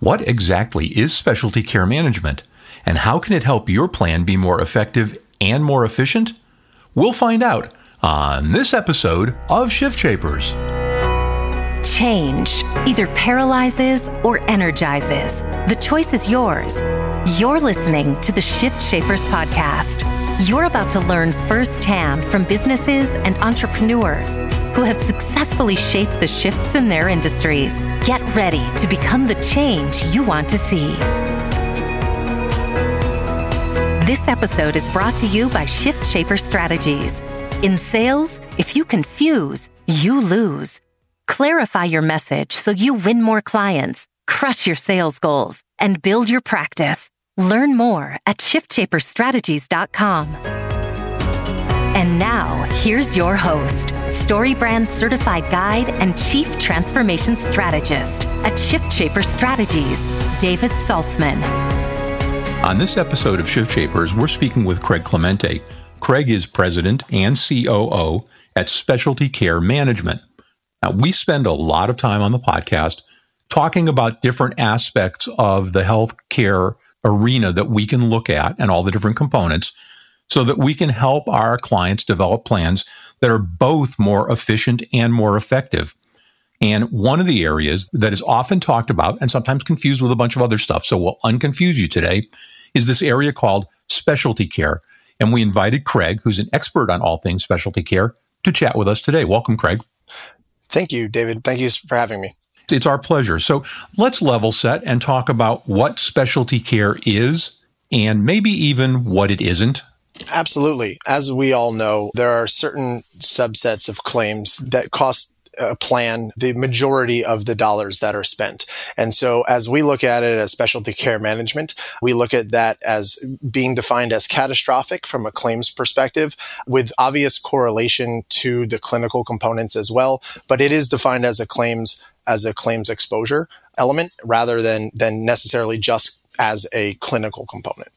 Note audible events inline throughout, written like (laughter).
What exactly is specialty care management, and how can it help your plan be more effective and more efficient? We'll find out on this episode of Shift Shapers. Change either paralyzes or energizes. The choice is yours. You're listening to the Shift Shapers podcast. You're about to learn firsthand from businesses and entrepreneurs who have successfully shaped the shifts in their industries. Get ready to become the change you want to see. This episode is brought to you by Shift Shaper Strategies. In sales, if you confuse, you lose. Clarify your message so you win more clients, crush your sales goals, and build your practice. Learn more at shiftshaperstrategies.com. And now, here's your host, StoryBrand certified guide and chief transformation strategist at Shift Shaper Strategies, David Saltzman. On this episode of Shift Shapers, we're speaking with Craig Clemente. Craig is president and COO at Specialty Care Management. Now, we spend a lot of time on the podcast talking about different aspects of the healthcare arena that we can look at and all the different components so that we can help our clients develop plans that are both more efficient and more effective. And one of the areas that is often talked about and sometimes confused with a bunch of other stuff, so we'll unconfuse you today, is this area called specialty care. And we invited Craig, who's an expert on all things specialty care, to chat with us today. Welcome, Craig. Thank you, David. Thank you for having me. It's our pleasure. So let's level set and talk about what specialty care is and maybe even what it isn't. Absolutely. As we all know, there are certain subsets of claims that cost a plan the majority of the dollars that are spent. And so as we look at it as specialty care management, we look at that as being defined as catastrophic from a claims perspective with obvious correlation to the clinical components as well. But it is defined as a claims as a claims exposure element rather than than necessarily just as a clinical component.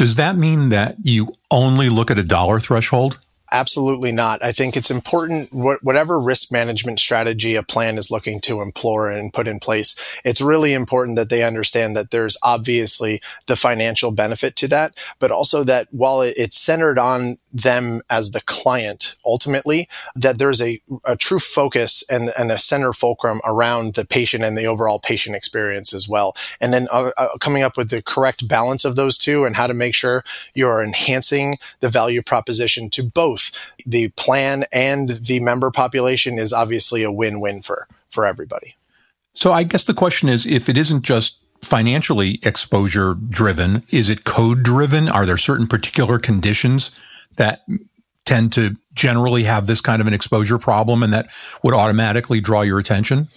Does that mean that you only look at a dollar threshold? Absolutely not. I think it's important, whatever risk management strategy a plan is looking to employ and put in place, it's really important that they understand that there's obviously the financial benefit to that, but also that while it's centered on them as the client ultimately, that there's a, a true focus and, and a center fulcrum around the patient and the overall patient experience as well. And then uh, uh, coming up with the correct balance of those two and how to make sure you're enhancing the value proposition to both the plan and the member population is obviously a win-win for for everybody. So I guess the question is if it isn't just financially exposure driven, is it code driven? Are there certain particular conditions that tend to generally have this kind of an exposure problem and that would automatically draw your attention?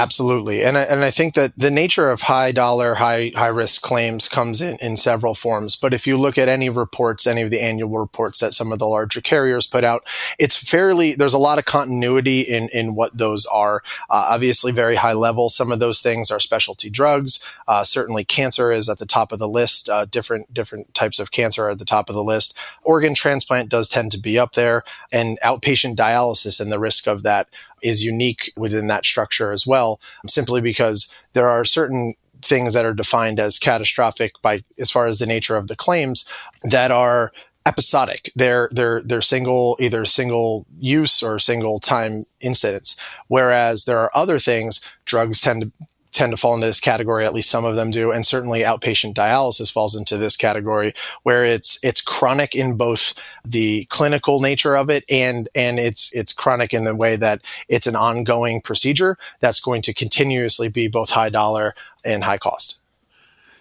Absolutely. And I, and I think that the nature of high dollar, high, high risk claims comes in, in several forms. But if you look at any reports, any of the annual reports that some of the larger carriers put out, it's fairly, there's a lot of continuity in, in what those are. Uh, obviously very high level. Some of those things are specialty drugs. Uh, certainly cancer is at the top of the list. Uh, different, different types of cancer are at the top of the list. Organ transplant does tend to be up there and outpatient dialysis and the risk of that is unique within that structure as well, simply because there are certain things that are defined as catastrophic by as far as the nature of the claims that are episodic. They're they're they're single either single use or single time incidents. Whereas there are other things, drugs tend to tend to fall into this category. At least some of them do, and certainly outpatient dialysis falls into this category, where it's it's chronic in both the clinical nature of it and and it's it's chronic in the way that it's an ongoing procedure that's going to continuously be both high dollar and high cost.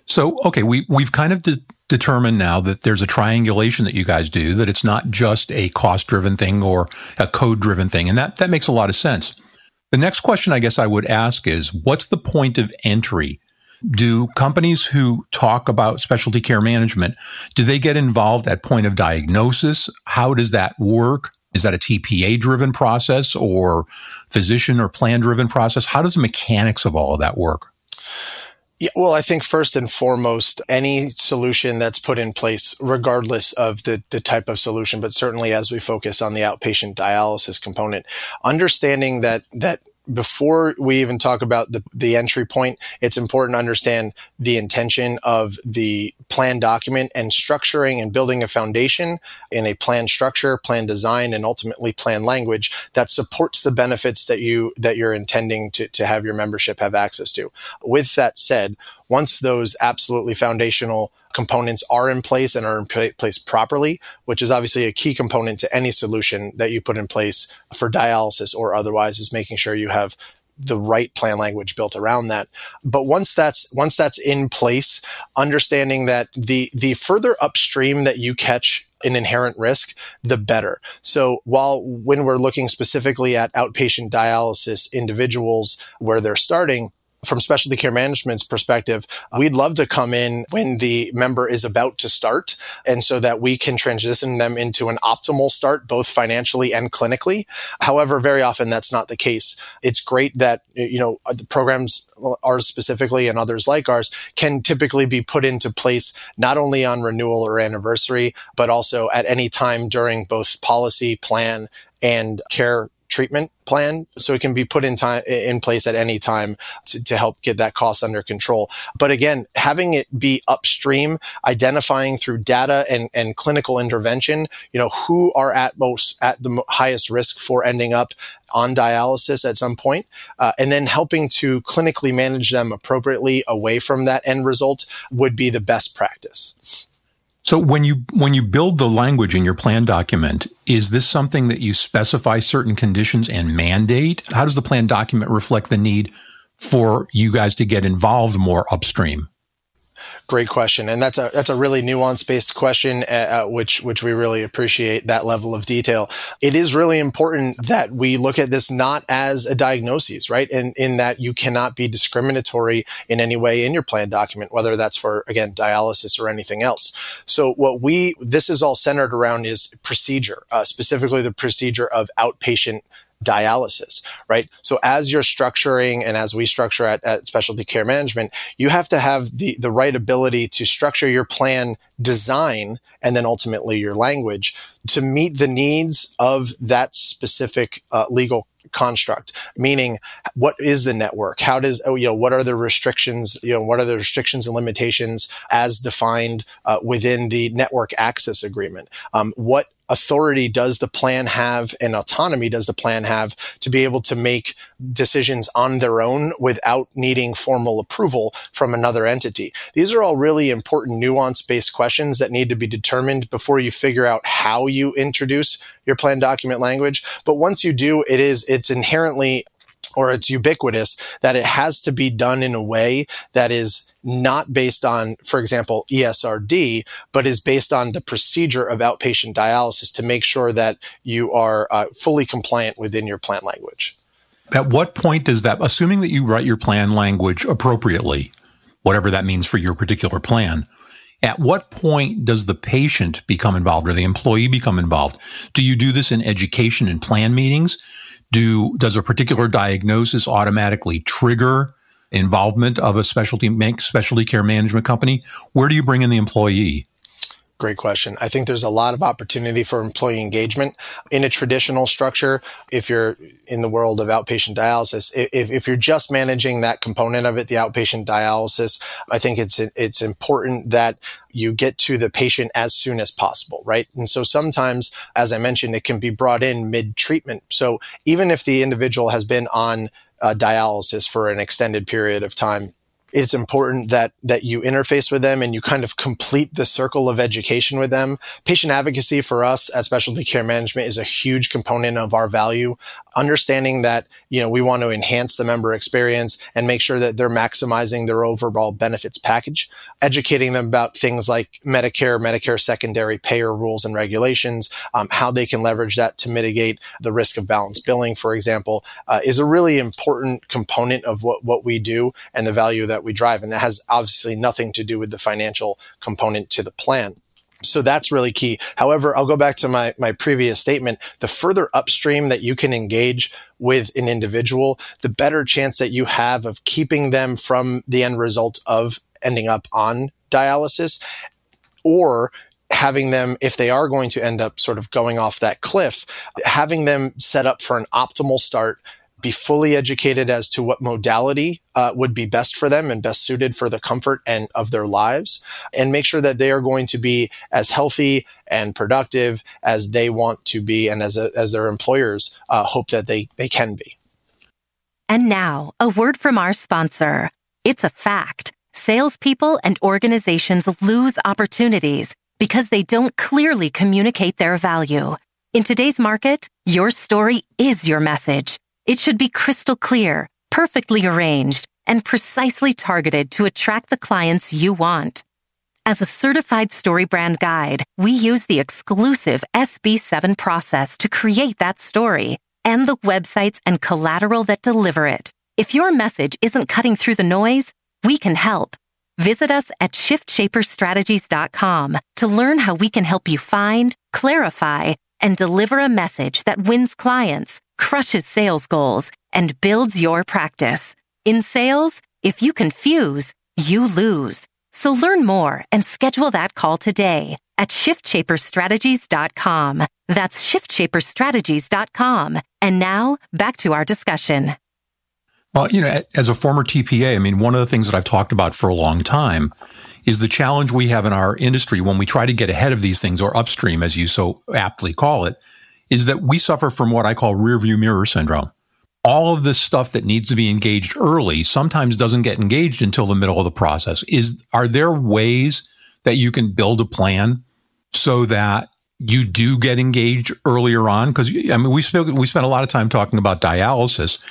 So, okay, we we've kind of de- determined now that there's a triangulation that you guys do that it's not just a cost driven thing or a code driven thing, and that that makes a lot of sense. The next question I guess I would ask is what's the point of entry? Do companies who talk about specialty care management, do they get involved at point of diagnosis? How does that work? Is that a TPA driven process or physician or plan driven process? How does the mechanics of all of that work? Yeah, well, I think first and foremost, any solution that's put in place, regardless of the, the type of solution, but certainly as we focus on the outpatient dialysis component, understanding that, that before we even talk about the, the entry point, it's important to understand the intention of the plan document and structuring and building a foundation in a plan structure, plan design, and ultimately plan language that supports the benefits that you that you're intending to, to have your membership have access to. With that said, once those absolutely foundational components are in place and are in place properly, which is obviously a key component to any solution that you put in place for dialysis or otherwise is making sure you have the right plan language built around that. But once that's once that's in place, understanding that the the further upstream that you catch an inherent risk, the better. So while when we're looking specifically at outpatient dialysis individuals where they're starting, from specialty care management's perspective, we'd love to come in when the member is about to start. And so that we can transition them into an optimal start, both financially and clinically. However, very often that's not the case. It's great that, you know, the programs, ours specifically and others like ours can typically be put into place not only on renewal or anniversary, but also at any time during both policy, plan, and care treatment plan so it can be put in time in place at any time to, to, help get that cost under control. But again having it be upstream identifying through data and, and clinical intervention you know who are at most at the highest risk for ending up on dialysis at some point, uh, and then helping to clinically manage them appropriately away from that end result would be the best practice so when you when you build the language in your plan document, is this something that you specify certain conditions and mandate? How does the plan document reflect the need for you guys to get involved more upstream? Great question, and that's a that's a really nuance based question, uh, uh, which which we really appreciate that level of detail. It is really important that we look at this not as a diagnosis, right? And in, that you cannot be discriminatory in any way in your plan document, whether that's for again dialysis or anything else. So what we this is all centered around is procedure, uh, specifically the procedure of outpatient dialysis, right? So as you're structuring and as we structure at, at, specialty care management, you have to have the, the right ability to structure your plan design and then ultimately your language to meet the needs of that specific uh, legal construct. Meaning what is the network? How does you know what are the restrictions you know what are the restrictions and limitations as defined uh, within the network access agreement? Um, what authority does the plan have and autonomy does the plan have to be able to make decisions on their own without needing formal approval from another entity? These are all really important nuance based questions that need to be determined before you figure out how you introduce your plan document language. But once you do, it is, it's inherently or it's ubiquitous that it has to be done in a way that is not based on, for example, ESRD, but is based on the procedure of outpatient dialysis to make sure that you are uh, fully compliant within your plan language. At what point does that, assuming that you write your plan language appropriately, whatever that means for your particular plan, at what point does the patient become involved or the employee become involved? Do you do this in education and plan meetings? Do, does a particular diagnosis automatically trigger involvement of a specialty specialty care management company? Where do you bring in the employee? Great question. I think there's a lot of opportunity for employee engagement in a traditional structure. If you're in the world of outpatient dialysis, if, if you're just managing that component of it, the outpatient dialysis, I think it's, it's important that you get to the patient as soon as possible, right? And so sometimes, as I mentioned, it can be brought in mid treatment. So even if the individual has been on uh, dialysis for an extended period of time it's important that that you interface with them and you kind of complete the circle of education with them. Patient advocacy for us at Specialty Care Management is a huge component of our value. Understanding that, you know, we want to enhance the member experience and make sure that they're maximizing their overall benefits package. Educating them about things like Medicare, Medicare secondary payer rules and regulations, um, how they can leverage that to mitigate the risk of balance billing, for example, uh, is a really important component of what, what we do and the value that that we drive. And that has obviously nothing to do with the financial component to the plan. So that's really key. However, I'll go back to my, my previous statement. The further upstream that you can engage with an individual, the better chance that you have of keeping them from the end result of ending up on dialysis or having them, if they are going to end up sort of going off that cliff, having them set up for an optimal start be fully educated as to what modality uh, would be best for them and best suited for the comfort and of their lives, and make sure that they are going to be as healthy and productive as they want to be, and as a, as their employers uh, hope that they they can be. And now, a word from our sponsor. It's a fact. Salespeople and organizations lose opportunities because they don't clearly communicate their value. In today's market, your story is your message. It should be crystal clear, perfectly arranged, and precisely targeted to attract the clients you want. As a certified story brand guide, we use the exclusive SB7 process to create that story and the websites and collateral that deliver it. If your message isn't cutting through the noise, we can help. Visit us at shiftshaperstrategies.com to learn how we can help you find, clarify, and deliver a message that wins clients, crushes sales goals, and builds your practice. In sales, if you confuse, you lose. So learn more and schedule that call today at shiftshaperstrategies.com. That's shiftshaperstrategies.com. And now back to our discussion. Well, you know, as a former TPA, I mean, one of the things that I've talked about for a long time is the challenge we have in our industry when we try to get ahead of these things or upstream, as you so aptly call it, is that we suffer from what I call rear view mirror syndrome. All of this stuff that needs to be engaged early sometimes doesn't get engaged until the middle of the process. Is are there ways that you can build a plan so that you do get engaged earlier on? Because I mean, we spent we spent a lot of time talking about dialysis,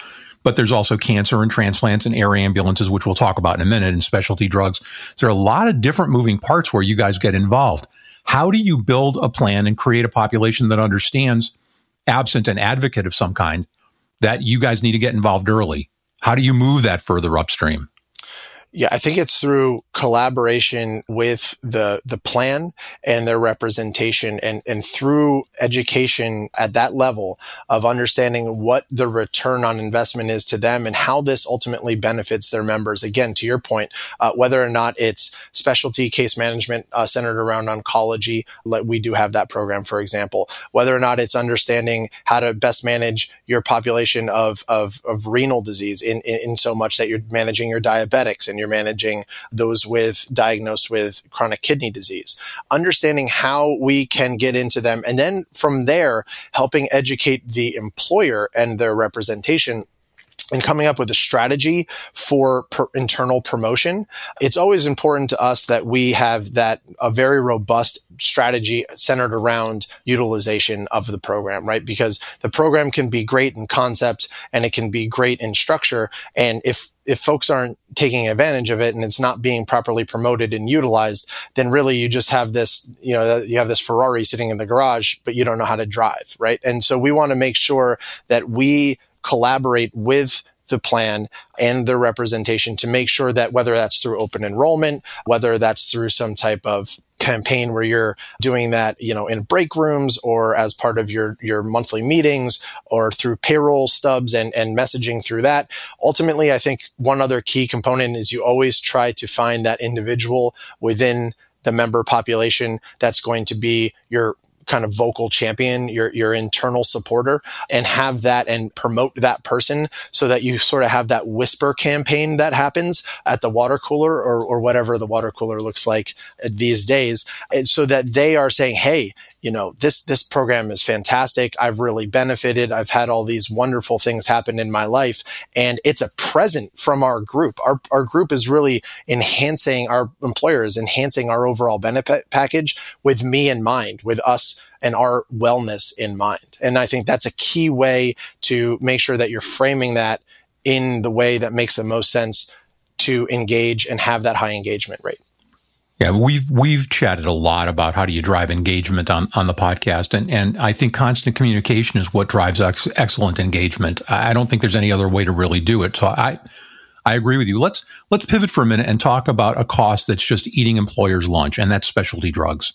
but there's also cancer and transplants and air ambulances, which we'll talk about in a minute, and specialty drugs. So there are a lot of different moving parts where you guys get involved. How do you build a plan and create a population that understands, absent an advocate of some kind, that you guys need to get involved early? How do you move that further upstream? Yeah, I think it's through collaboration with the the plan and their representation and and through education at that level of understanding what the return on investment is to them and how this ultimately benefits their members. Again, to your point, uh, whether or not it's specialty case management uh, centered around oncology, we do have that program, for example. Whether or not it's understanding how to best manage your population of of, of renal disease in, in in so much that you're managing your diabetics and you're managing those with diagnosed with chronic kidney disease. Understanding how we can get into them. And then from there, helping educate the employer and their representation and coming up with a strategy for per internal promotion. It's always important to us that we have that a very robust strategy centered around utilization of the program, right? Because the program can be great in concept and it can be great in structure. And if if folks aren't taking advantage of it and it's not being properly promoted and utilized, then really you just have this, you know, you have this Ferrari sitting in the garage, but you don't know how to drive, right? And so we want to make sure that we collaborate with the plan and their representation to make sure that whether that's through open enrollment, whether that's through some type of campaign where you're doing that, you know, in break rooms or as part of your, your monthly meetings or through payroll stubs and, and messaging through that. Ultimately, I think one other key component is you always try to find that individual within the member population that's going to be your kind of vocal champion, your, your internal supporter and have that and promote that person so that you sort of have that whisper campaign that happens at the water cooler or, or whatever the water cooler looks like these days. And so that they are saying, Hey, you know, this, this program is fantastic. I've really benefited. I've had all these wonderful things happen in my life. And it's a present from our group. Our, our group is really enhancing our employers, enhancing our overall benefit package with me in mind, with us and our wellness in mind. And I think that's a key way to make sure that you're framing that in the way that makes the most sense to engage and have that high engagement rate. Yeah, we've we've chatted a lot about how do you drive engagement on, on the podcast, and and I think constant communication is what drives ex- excellent engagement. I don't think there's any other way to really do it. So I I agree with you. Let's let's pivot for a minute and talk about a cost that's just eating employers' lunch, and that's specialty drugs,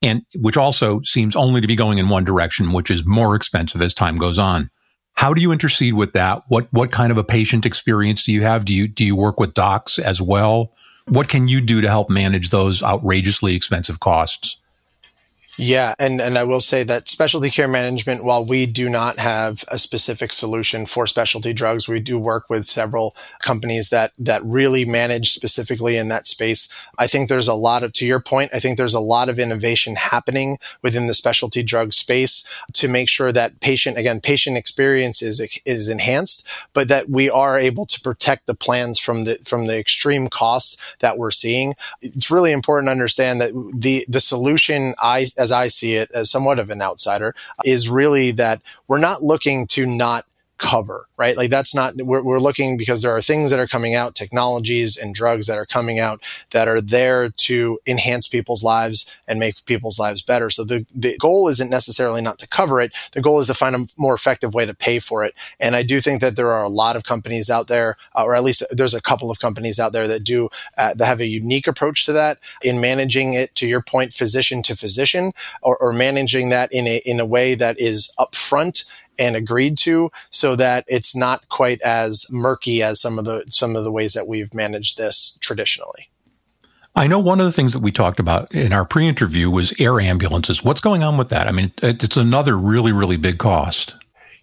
and which also seems only to be going in one direction, which is more expensive as time goes on. How do you intercede with that? What what kind of a patient experience do you have? Do you do you work with docs as well? What can you do to help manage those outrageously expensive costs? Yeah, and, and I will say that specialty care management, while we do not have a specific solution for specialty drugs, we do work with several companies that that really manage specifically in that space. I think there's a lot of to your point, I think there's a lot of innovation happening within the specialty drug space to make sure that patient again, patient experience is is enhanced, but that we are able to protect the plans from the from the extreme costs that we're seeing. It's really important to understand that the the solution I as as I see it, as somewhat of an outsider, is really that we're not looking to not cover, right? Like that's not, we're, we're looking because there are things that are coming out, technologies and drugs that are coming out that are there to enhance people's lives and make people's lives better. So the, the goal isn't necessarily not to cover it. The goal is to find a more effective way to pay for it. And I do think that there are a lot of companies out there, uh, or at least there's a couple of companies out there that do, uh, that have a unique approach to that in managing it, to your point, physician to physician, or, or managing that in a, in a way that is upfront and agreed to so that it's not quite as murky as some of the some of the ways that we've managed this traditionally. I know one of the things that we talked about in our pre-interview was air ambulances. What's going on with that? I mean, it's another really really big cost.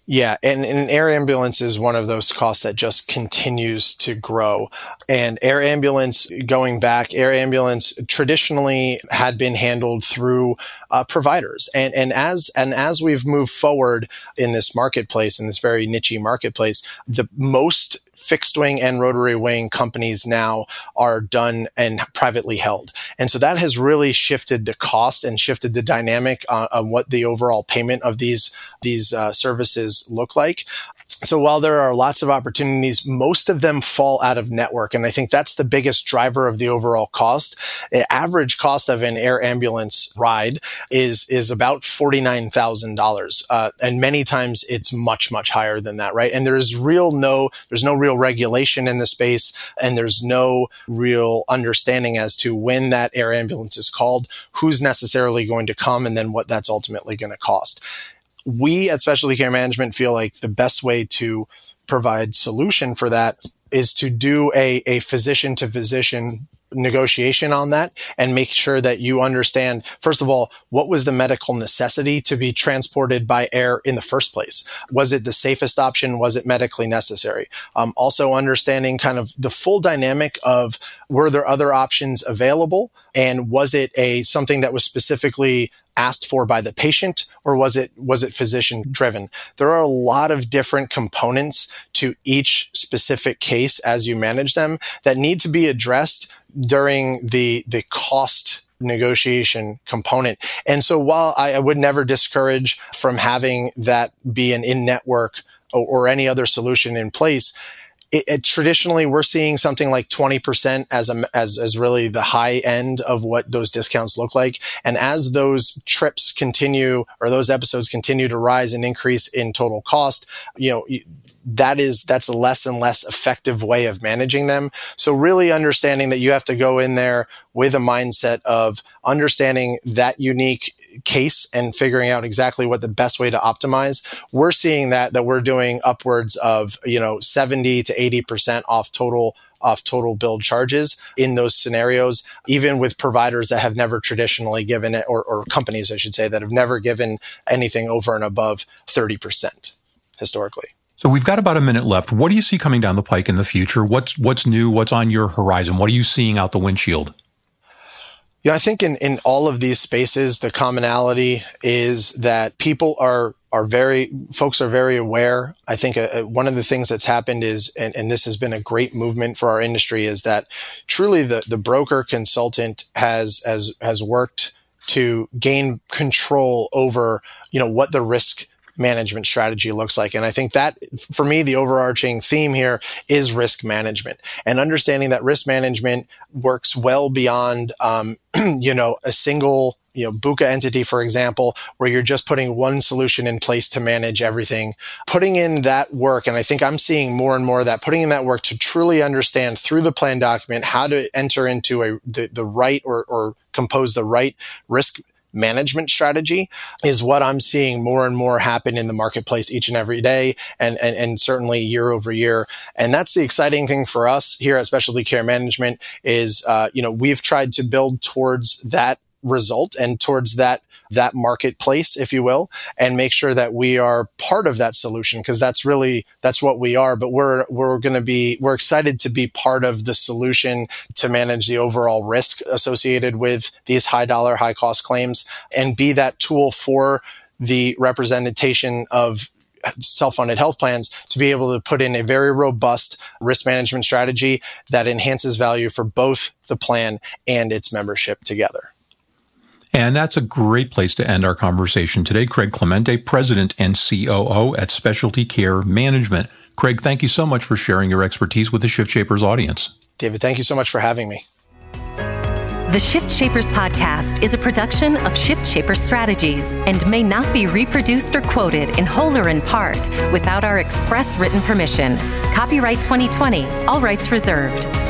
Yeah, and, and air ambulance is one of those costs that just continues to grow. And air ambulance, going back, air ambulance traditionally had been handled through uh, providers. And and as and as we've moved forward in this marketplace, in this very niche marketplace, the most fixed wing and rotary wing companies now are done and privately held. And so that has really shifted the cost and shifted the dynamic uh, on what the overall payment of these, these uh, services look like. So while there are lots of opportunities, most of them fall out of network. And I think that's the biggest driver of the overall cost. The average cost of an air ambulance ride is, is about $49,000. Uh, and many times it's much, much higher than that, right? And there's real no, there's no real regulation in the space and there's no real understanding as to when that air ambulance is called, who's necessarily going to come and then what that's ultimately going to cost we at Specialty Care Management feel like the best way to provide solution for that is to do a, a physician to physician negotiation on that and make sure that you understand, first of all, what was the medical necessity to be transported by air in the first place? Was it the safest option? Was it medically necessary? Um, also understanding kind of the full dynamic of were there other options available? And was it a something that was specifically asked for by the patient or was it was it physician driven there are a lot of different components to each specific case as you manage them that need to be addressed during the the cost negotiation component. And so while I, I would never discourage from having that be an in-network or, or any other solution in place, it, it, traditionally we're seeing something like 20% as a, as as really the high end of what those discounts look like. And as those trips continue or those episodes continue to rise and increase in total cost you know that is that's a less and less effective way of managing them. So really understanding that you have to go in there with a mindset of understanding that unique case and figuring out exactly what the best way to optimize. We're seeing that that we're doing upwards of, you know, 70 to 80% off total off total billed charges in those scenarios, even with providers that have never traditionally given it, or, or, companies, I should say, that have never given anything over and above 30% historically. So we've got about a minute left. What do you see coming down the pike in the future? What's what's new? What's on your horizon? What are you seeing out the windshield? Yeah, I think in, in all of these spaces, the commonality is that people are are very folks are very aware. I think uh, uh, one of the things that's happened is, and, and this has been a great movement for our industry, is that truly the the broker consultant has has has worked to gain control over you know what the risk management strategy looks like. And I think that for me, the overarching theme here is risk management and understanding that risk management works well beyond, um, (clears throat) you know, a single you know, Buka entity, for example, where you're just putting one solution in place to manage everything, putting in that work. And I think I'm seeing more and more of that, putting in that work to truly understand through the plan document how to enter into a, the, the right or, or compose the right risk management strategy is what I'm seeing more and more happen in the marketplace each and every day and, and, and certainly year over year. And that's the exciting thing for us here at Specialty Care Management is, uh, you know, we've tried to build towards that result and towards that that marketplace, if you will, and make sure that we are part of that solution because that's really that's what we are. But we're we're going to be we're excited to be part of the solution to manage the overall risk associated with these high dollar, high cost claims, and be that tool for the representation of self-funded health plans to be able to put in a very robust risk management strategy that enhances value for both the plan and its membership together. And that's a great place to end our conversation today. Craig Clemente, President and COO at Specialty Care Management. Craig, thank you so much for sharing your expertise with the Shift Shapers audience. David, thank you so much for having me. The Shift Shapers podcast is a production of Shift Shaper Strategies and may not be reproduced or quoted in whole or in part without our express written permission. Copyright 2020, all rights reserved.